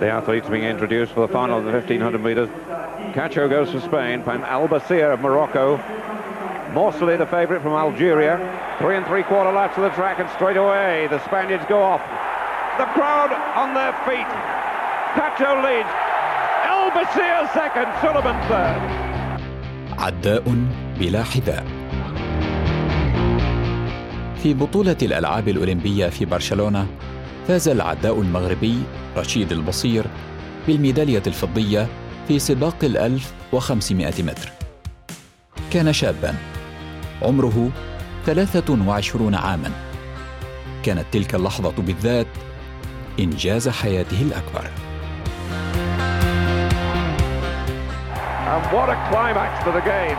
the athletes being introduced for the final of the 1500 metres. Cacho goes for Spain, from Albacir of Morocco. Morsely, the favourite from Algeria. Three and three quarter laps of the track, and straight away the Spaniards go off. The crowd on their feet. Cacho leads. Albacir second, Sullivan third. عداء بلا حذاء في بطولة الألعاب الأولمبية في برشلونة فاز العداء المغربي رشيد البصير بالميدالية الفضية في سباق الألف وخمسمائة متر كان شابا عمره ثلاثة وعشرون عاما كانت تلك اللحظة بالذات إنجاز حياته الأكبر And what a climax to the game.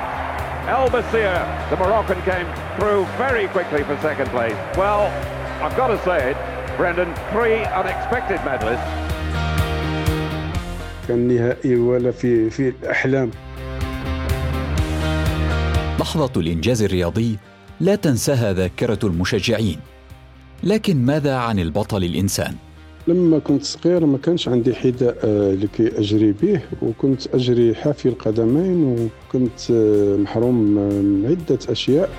El Basir, the Moroccan, came through very quickly for second place. Well, I've got to say it, Brendan, three unexpected medalists. كان نهائي ولا في في الأحلام لحظة الإنجاز الرياضي لا تنساها ذاكرة المشجعين لكن ماذا عن البطل الإنسان؟ لما كنت صغير ما كانش عندي حذاء آه، لكي أجري به وكنت أجري حافي القدمين وكنت آه، محروم من عدة أشياء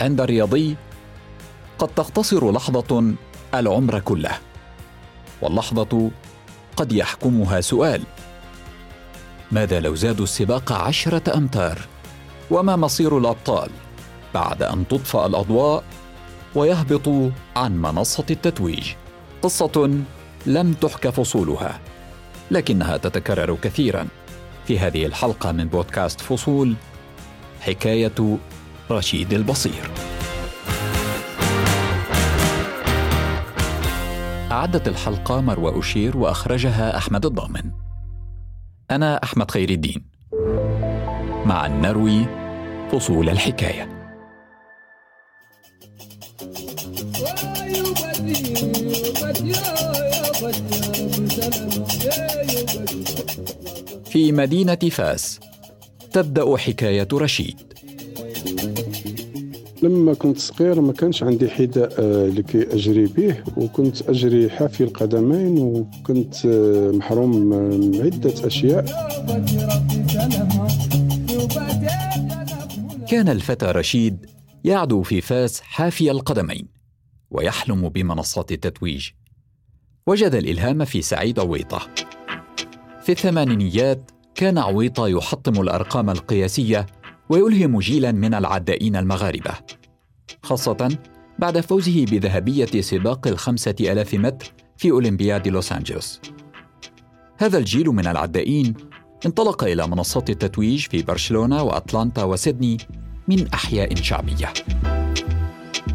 عند الرياضي قد تختصر لحظة العمر كله واللحظة قد يحكمها سؤال ماذا لو زادوا السباق عشرة أمتار؟ وما مصير الأبطال بعد أن تطفأ الأضواء ويهبطوا عن منصة التتويج؟ قصة لم تحك فصولها لكنها تتكرر كثيرا في هذه الحلقة من بودكاست فصول حكاية رشيد البصير أعدت الحلقة مروى أشير وأخرجها أحمد الضامن. أنا أحمد خير الدين. مع النروي فصول الحكاية. في مدينة فاس تبدأ حكاية رشيد. لما كنت صغير ما كانش عندي حذاء آه، لكي أجري به وكنت أجري حافي القدمين وكنت آه، محروم من عدة أشياء. كان الفتى رشيد يعدو في فاس حافي القدمين ويحلم بمنصات التتويج. وجد الإلهام في سعيد عويطة. في الثمانينيات كان عويطة يحطم الأرقام القياسية ويلهم جيلا من العدائين المغاربة خاصة بعد فوزه بذهبية سباق الخمسة ألاف متر في أولمبياد لوس أنجلوس. هذا الجيل من العدائين انطلق إلى منصات التتويج في برشلونة وأتلانتا وسيدني من أحياء شعبية.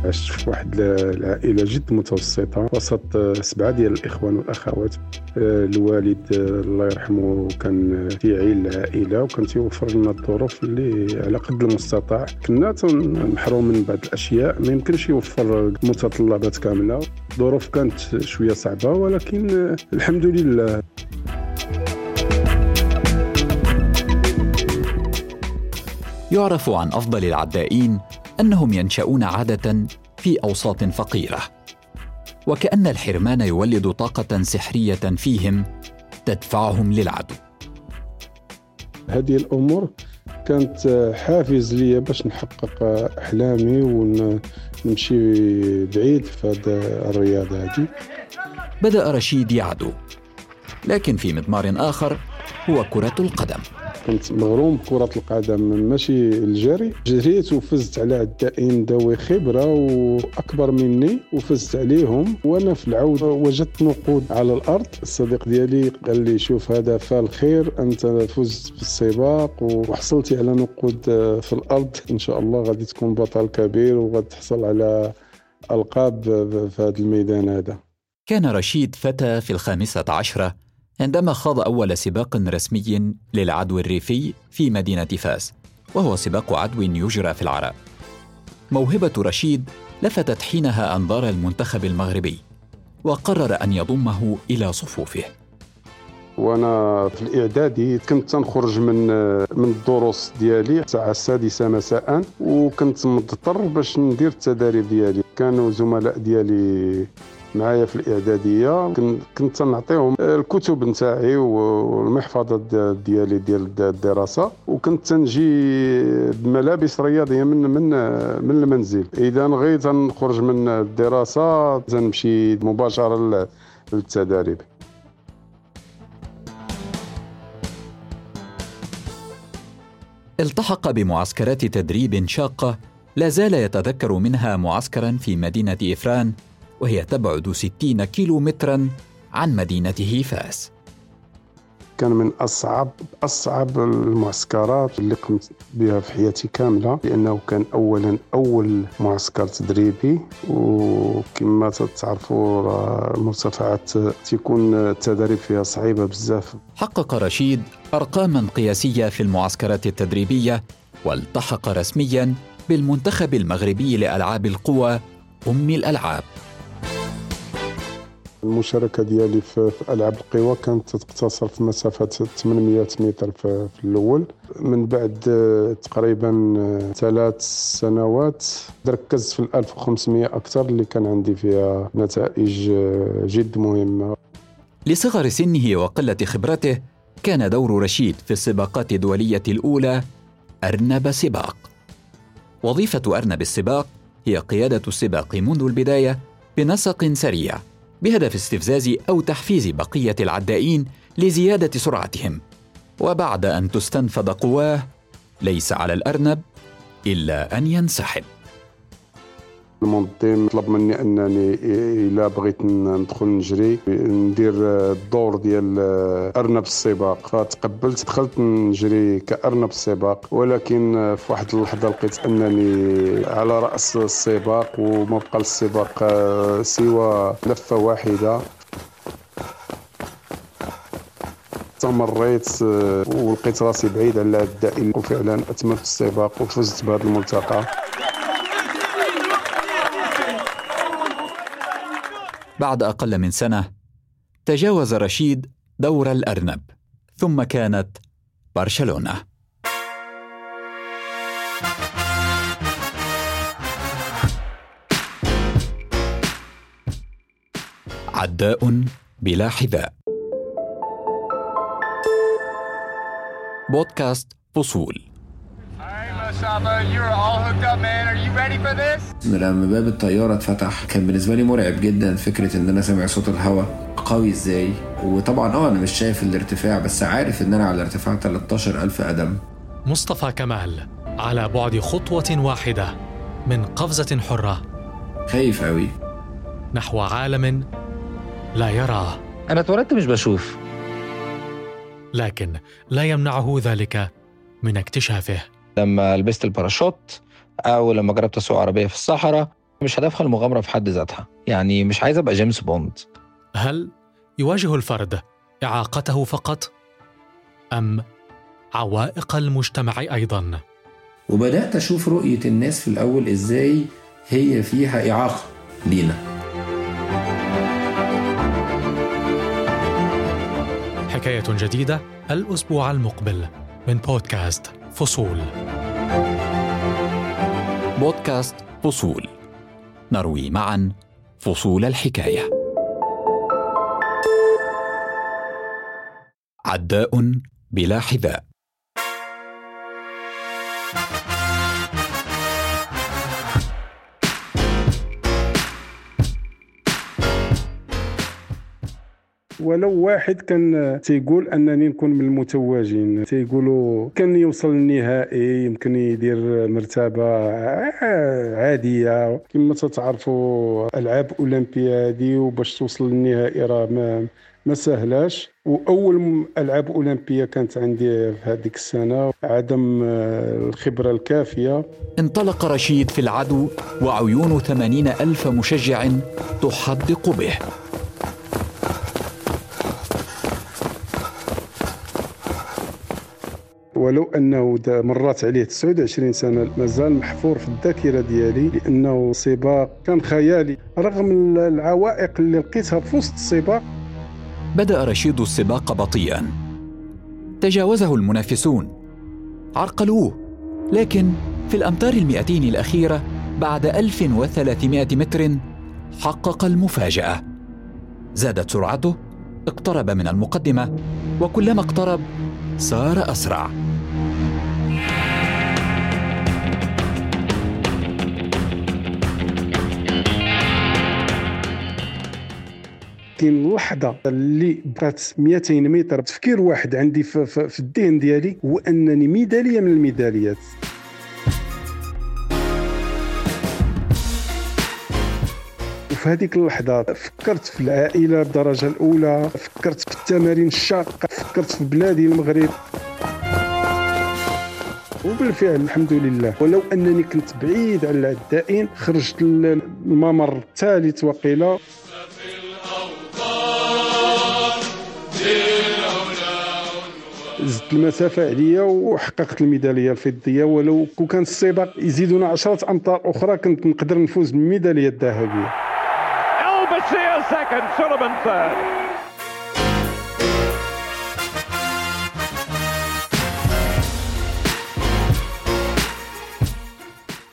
عشت في واحد العائلة جد متوسطة وسط سبعة ديال الإخوان والأخوات. الوالد الله يرحمه كان في عيل العائله وكان تيوفر لنا الظروف اللي على قد المستطاع. كنا محروم من بعض الأشياء ما يمكنش يوفر المتطلبات كاملة. الظروف كانت شوية صعبة ولكن الحمد لله. يعرف عن أفضل العدائين أنهم ينشؤون عادة في أوساط فقيرة. وكأن الحرمان يولد طاقة سحرية فيهم تدفعهم للعدو. هذه الأمور كانت حافز لي باش نحقق أحلامي ونمشي بعيد في هذه الرياضة هذه بدأ رشيد يعدو لكن في مضمار آخر هو كرة القدم. كنت مغروم بكرة القدم ماشي الجري. جريت وفزت على عدائين ذوي خبرة وأكبر مني وفزت عليهم. وأنا في العودة وجدت نقود على الأرض. الصديق ديالي قال لي شوف هذا فال خير أنت فزت في السباق وحصلتي على نقود في الأرض. إن شاء الله غادي تكون بطل كبير وغادي تحصل على ألقاب في هذا الميدان هذا. كان رشيد فتى في الخامسة عشرة عندما خاض أول سباق رسمي للعدو الريفي في مدينة فاس وهو سباق عدو يجرى في العراء موهبة رشيد لفتت حينها أنظار المنتخب المغربي وقرر أن يضمه إلى صفوفه. وأنا في الاعدادي كنت تنخرج من من الدروس ديالي الساعة السادسة مساء وكنت مضطر باش ندير التدريب ديالي. كانوا زملاء ديالي معايا في الإعدادية. كنت تنعطيهم الكتب نتاعي والمحفظة ديالي ديال الدراسة. وكنت تنجي بملابس رياضية من من من المنزل. إذا غير تنخرج من الدراسة تنمشي مباشرة للتدريب. التحق بمعسكرات تدريب شاقة لا زال يتذكر منها معسكرا في مدينة إفران وهي تبعد 60 كيلو مترا عن مدينته فاس. كان من اصعب أصعب المعسكرات اللي قمت بها في حياتي كاملة لأنه كان اولا أول معسكر تدريبي وكما تعرفوا المرتفعات تيكون التدريب فيها صعيبة بزاف. حقق رشيد ارقاما قياسية في المعسكرات التدريبية والتحق رسميا بالمنتخب المغربي لألعاب القوى أم الألعاب. المشاركة ديالي في, ألعاب القوى كانت تقتصر في مسافة 800 متر في, في الأول. من بعد آه، تقريبا آه، ثلاث سنوات ركزت في ال 1500 أكثر اللي كان عندي فيها نتائج آه، جد مهمة. لصغر سنه وقلة خبرته كان دور رشيد في السباقات الدولية الأولى أرنب سباق. وظيفة أرنب السباق هي قيادة السباق منذ البداية بنسق سريع. بهدف استفزاز أو تحفيز بقية العدائين لزيادة سرعتهم. وبعد أن تستنفذ قواه ليس على الأرنب إلا أن ينسحب. المنظم طلب مني أنني إلا بغيت ندخل نجري ندير الدور ديال أرنب السباق. فتقبلت دخلت نجري كأرنب السباق ولكن في واحد اللحظة لقيت أنني على رأس السباق وما بقى السباق سوى لفة واحدة. استمريت ولقيت راسي بعيد على الدائم وفعلا اتممت السباق وفزت بهذا الملتقى. بعد أقل من سنة تجاوز رشيد دور الأرنب ثم كانت برشلونة. عداء بلا حذاء. بودكاست فصول. لما باب الطيارة اتفتح كان بالنسبة لي مرعب جدا فكرة إن أنا سامع صوت الهواء قوي إزاي. وطبعا آه أنا مش شايف الارتفاع بس عارف إن أنا على ارتفاع 13 ألف قدم مصطفى كمال على بعد خطوة واحدة من قفزة حرة. خايف قوي نحو عالم لا يراه أنا اتولدت مش بشوف. لكن لا يمنعه ذلك من اكتشافه. لما لبست الباراشوت أو لما جربت أسوق عربية في الصحراء مش هدفها المغامرة في حد ذاتها. يعني مش عايز أبقى جيمس بوند. هل يواجه الفرد إعاقته فقط؟ أم عوائق المجتمع أيضا؟ وبدأت أشوف رؤية الناس في الأول إزاي هي فيها إعاقة لينا. حكاية جديدة الأسبوع المقبل من بودكاست فصول. بودكاست فصول. نروي معا فصول الحكاية. عداء بلا حذاء. ولو واحد كان تيقول أنني نكون من المتوجين تيقولوا كان يوصل للنهائي يمكن يدير مرتبة عادية. كما تتعرفوا ألعاب أولمبيادي وباش توصل للنهائي راه ما ما سهلاش. وأول ألعاب أولمبية كانت عندي في هذيك السنة عدم الخبرة الكافية. انطلق رشيد في العدو وعيون ثمانين ألف مشجع تحدق به. ولو أنه مرات عليه 29 سنة مازال محفور في الذاكرة ديالي لأنه سباق كان خيالي. رغم العوائق اللي لقيتها في وسط السباق بدأ رشيد السباق بطيئا. تجاوزه المنافسون. عرقلوه. لكن في الأمتار المئتين الأخيرة بعد 1300 متر حقق المفاجأة. زادت سرعته اقترب من المقدمة وكلما اقترب سار أسرع. كاين اللحظه اللي بقات 200 متر تفكير واحد عندي في, في, في الذهن ديالي هو أنني ميدالية من الميداليات. وفي هذيك اللحظة فكرت في العائلة الدرجة الأولى فكرت في التمارين الشاقة فكرت في بلادي المغرب. وبالفعل الحمد لله ولو أنني كنت بعيد على العدائين خرجت الممر الثالث وقيلة. زدت المسافة عليا وحققت الميدالية الفضية ولو كان كان السباق يزيدونا عشرة أمتار أخرى كنت نقدر نفوز بالميدالية الذهبية.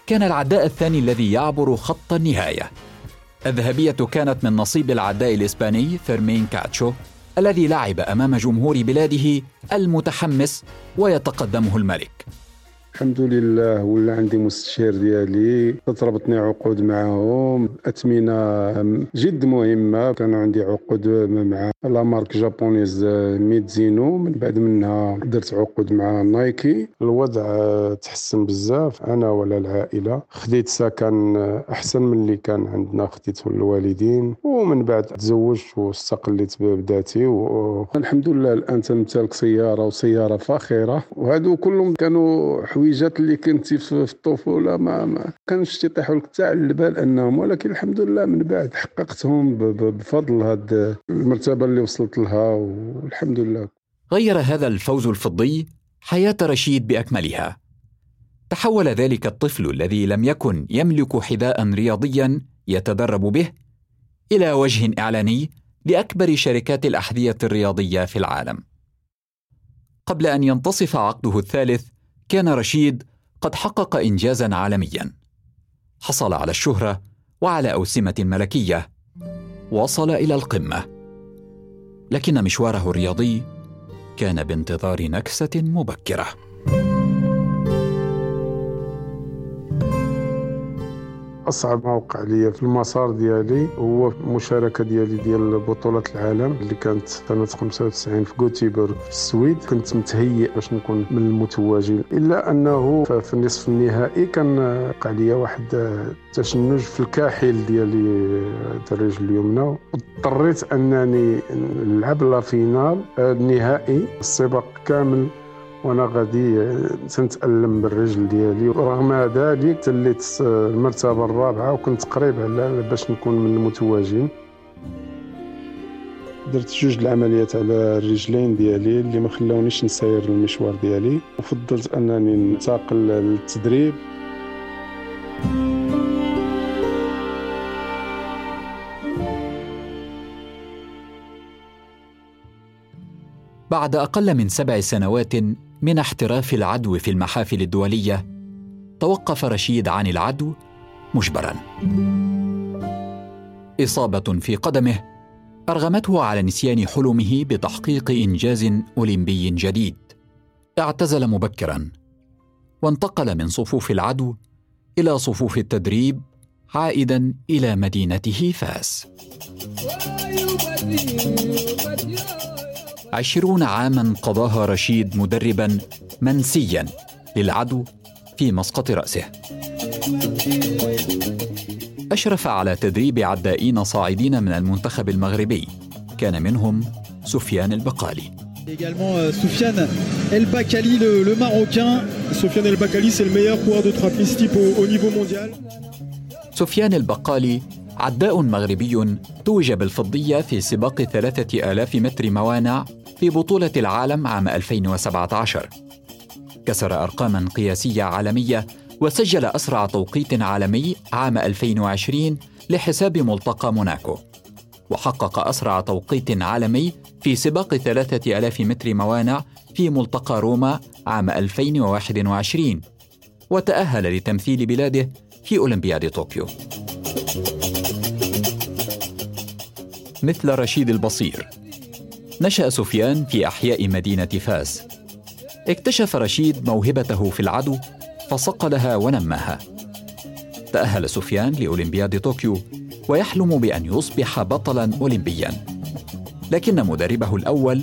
كان العداء الثاني الذي يعبر خط النهاية. الذهبية كانت من نصيب العداء الإسباني فيرمين كاتشو. الذي لعب أمام جمهور بلاده المتحمس ويتقدمه الملك. الحمد لله ولى عندي مستشهرين ديالي. تربطني عقود معهم اثمنة جد مهمة. كان عندي عقود مع la marque japonaise Mizuno. من بعد منها درت عقود مع Nike. الوضع تحسن بزاف. أنا ولا العائلة. خديت سكن أحسن من اللي كان عندنا. خديته الوالدين ومن بعد تزوجت واستقليت بذاتي والحمد لله الآن تمتلك سيارة وسيارة فاخرة. وهادو كلهم كانوا الحويجات اللي كنتي في الطفولة ما, ما كانش تيطيحوا لك حتى على البال أنهم ولكن الحمد لله من بعد حققتهم بفضل هاد المرتبة اللي وصلت لها والحمد لله. غير هذا الفوز الفضي حياة رشيد بأكملها. تحول ذلك الطفل الذي لم يكن يملك حذاء رياضيا يتدرب به إلى وجه إعلاني لأكبر شركات الأحذية الرياضية في العالم. قبل أن ينتصف عقده الثالث كان رشيد قد حقق انجازا عالميا. حصل على الشهرة وعلى أوسمة ملكية. وصل إلى القمة. لكن مشواره الرياضي كان بانتظار نكسة مبكرة. أصعب موقع ليا في المسار ديالي هو المشاركه ديالي ديال بطولة العالم اللي كانت سنة 95 في غوتيبورغ في السويد. كنت متهيئ باش نكون من المتواجدين. إلا أنه في النصف النهائي كان وقع ليا واحد تشنج في الكاحل ديالي الرجل اليمنى. اضطريت أنني نلعب la finale النهائي السباق كامل وأنا غادي تنتألم بالرجل ديالي. ورغم ذلك احتليت المرتبة الرابعة وكنت قريب على باش نكون من المتواجدين. درت جوج العمليات على الرجلين ديالي اللي ما خلاونيش نسير المشوار ديالي. وفضلت أنني ننتقل للتدريب. بعد أقل من سبع سنوات من احتراف العدو في المحافل الدولية توقف رشيد عن العدو مجبرا. إصابة في قدمه أرغمته على نسيان حلمه بتحقيق إنجاز أولمبي جديد. اعتزل مبكرا وانتقل من صفوف العدو إلى صفوف التدريب عائدا إلى مدينته فاس. عشرون عاما قضاها رشيد مدربا منسيا للعدو في مسقط رأسه أشرف على تدريب عدائين صاعدين من المنتخب المغربي كان منهم سفيان البقالي Également euh, Soufiane El Bakali, le, le Marocain. Soufiane El Bakali, c'est le meilleur coureur de type au, au niveau mondial. سفيان البقالي عداء مغربي توج بالفضية في سباق ثلاثة آلاف متر موانع في بطولة العالم عام 2017 كسر أرقاما قياسية عالمية وسجل أسرع توقيت عالمي عام 2020 لحساب ملتقى موناكو. وحقق أسرع توقيت عالمي في سباق ثلاثة ألاف متر موانع في ملتقى روما عام 2021 وتأهل لتمثيل بلاده في أولمبياد طوكيو. مثل رشيد البصير نشأ سفيان في أحياء مدينة فاس. اكتشف رشيد موهبته في العدو فصقلها ونماها تأهل سفيان لأولمبياد طوكيو ويحلم بأن يصبح بطلا أولمبيا. لكن مدربه الأول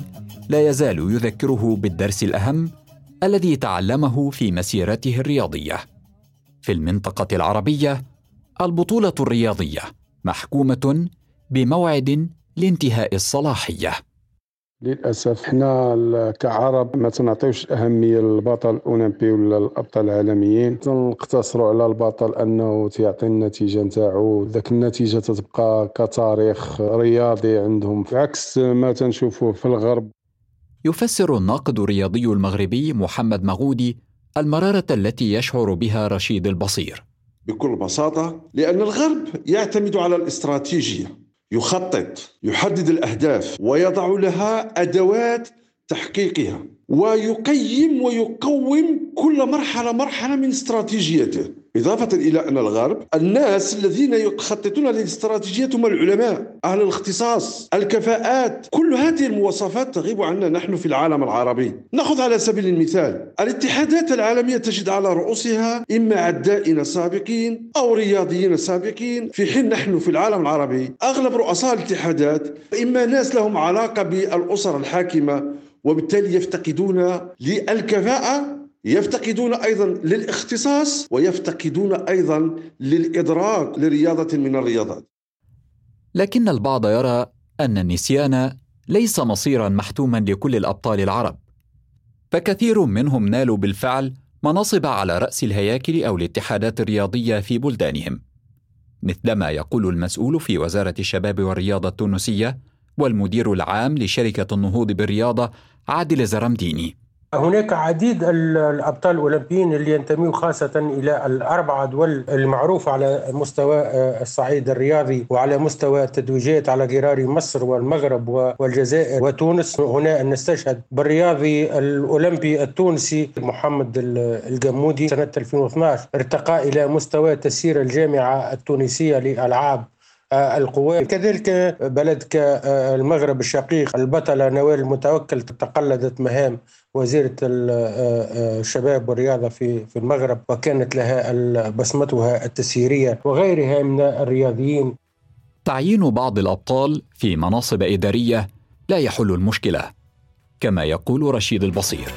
لا يزال يذكره بالدرس الأهم الذي تعلمه في مسيرته الرياضية. في المنطقة العربية البطولة الرياضية محكومة بموعد لانتهاء الصلاحية. للأسف حنا كعرب ما تنعطيوش أهمية للبطل الأولمبي ولا الأبطال العالميين. تنقتصروا على البطل أنه تيعطي النتيجة نتاعو. ذاك النتيجة تتبقى كتاريخ رياضي عندهم. عكس ما تنشوفوه في الغرب. يفسر الناقد الرياضي المغربي محمد مغودي المرارة التي يشعر بها رشيد البصير. بكل بساطة لأن الغرب يعتمد على الاستراتيجية. يخطط يحدد الأهداف ويضع لها أدوات تحقيقها ويقيم ويقوم كل مرحلة مرحلة من استراتيجيته. إضافة إلى أن الغرب الناس الذين يخططون للاستراتيجية هم العلماء أهل الاختصاص الكفاءات. كل هذه المواصفات تغيب عنا. نحن في العالم العربي. نأخذ على سبيل المثال الاتحادات العالمية تجد على رؤوسها إما عدائين سابقين أو رياضيين سابقين في حين نحن في العالم العربي أغلب رؤساء الاتحادات إما ناس لهم علاقة بالأسر الحاكمة وبالتالي يفتقدون للكفاءة يفتقدون أيضا للاختصاص ويفتقدون أيضا للإدراك لرياضة من الرياضات. لكن البعض يرى أن النسيان ليس مصيرا محتوما لكل الأبطال العرب. فكثير منهم نالوا بالفعل مناصب على رأس الهياكل أو الاتحادات الرياضية في بلدانهم. مثلما يقول المسؤول في وزارة الشباب والرياضة التونسية والمدير العام لشركة النهوض بالرياضة عادل زرمديني. هناك عديد الأبطال الأولمبيين اللي ينتموا خاصة إلى الأربعة دول المعروفة على مستوى آه، الصعيد الرياضي وعلى مستوى التتويجات على غرار مصر والمغرب والجزائر وتونس. هنا نستشهد بالرياضي الأولمبي التونسي محمد الجمودي. سنة 2012 ارتقى إلى مستوى تسيير الجامعة التونسية لالعاب آه، القوات كذلك بلد كالمغرب الشقيق البطلة نوال المتوكل تقلدت مهام وزيرة آه، الشباب والرياضة في في المغرب وكانت لها بصمتها التسييرية وغيرها من الرياضيين. تعيين بعض الأبطال في مناصب إدارية لا يحل المشكلة كما يقول رشيد البصير.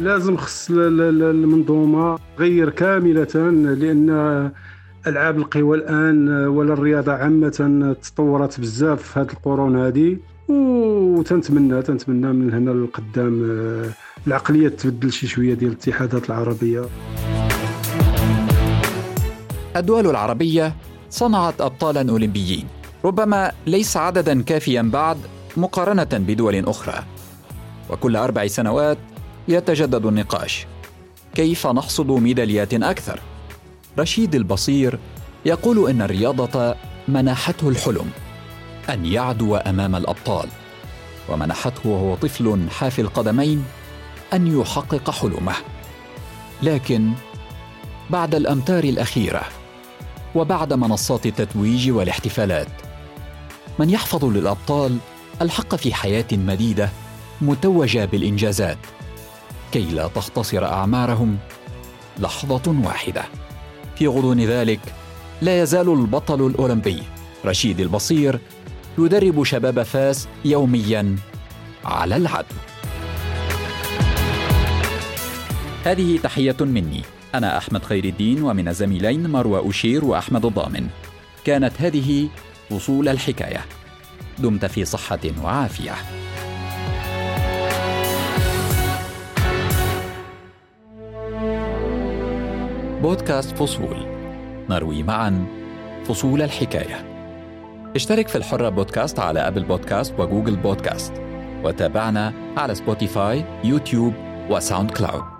لازم خص المنظومة غير كاملة لأن ألعاب القوى الآن ولا الرياضة عامة تطورت بزاف في هذه القرون هذه وتنتمنى تنتمنى من هنا للقدام آه، العقلية تبدل شي شوية ديال الاتحادات العربية. الدول العربية صنعت ابطالا أولمبيين ربما ليس عددا كافيا بعد مقارنة بدول أخرى. وكل أربع سنوات يتجدد النقاش كيف نحصد ميداليات أكثر؟ رشيد البصير يقول إن الرياضة منحته الحلم أن يعدو أمام الأبطال ومنحته وهو طفل حافي القدمين أن يحقق حلمه. لكن بعد الأمتار الأخيرة وبعد منصات التتويج والاحتفالات من يحفظ للأبطال الحق في حياة مديدة متوجة بالإنجازات كي لا تختصر أعمارهم لحظة واحدة. في غضون ذلك لا يزال البطل الأولمبي رشيد البصير يدرب شباب فاس يوميا على العدو هذه تحية مني. أنا أحمد خير الدين ومن الزميلين مروى أشير وأحمد الضامن. كانت هذه فصول الحكاية. دمت في صحة وعافية. بودكاست فصول. نروي معا فصول الحكاية. اشترك في الحرة بودكاست على أبل بودكاست وجوجل بودكاست. وتابعنا على سبوتيفاي يوتيوب وساوند كلاود.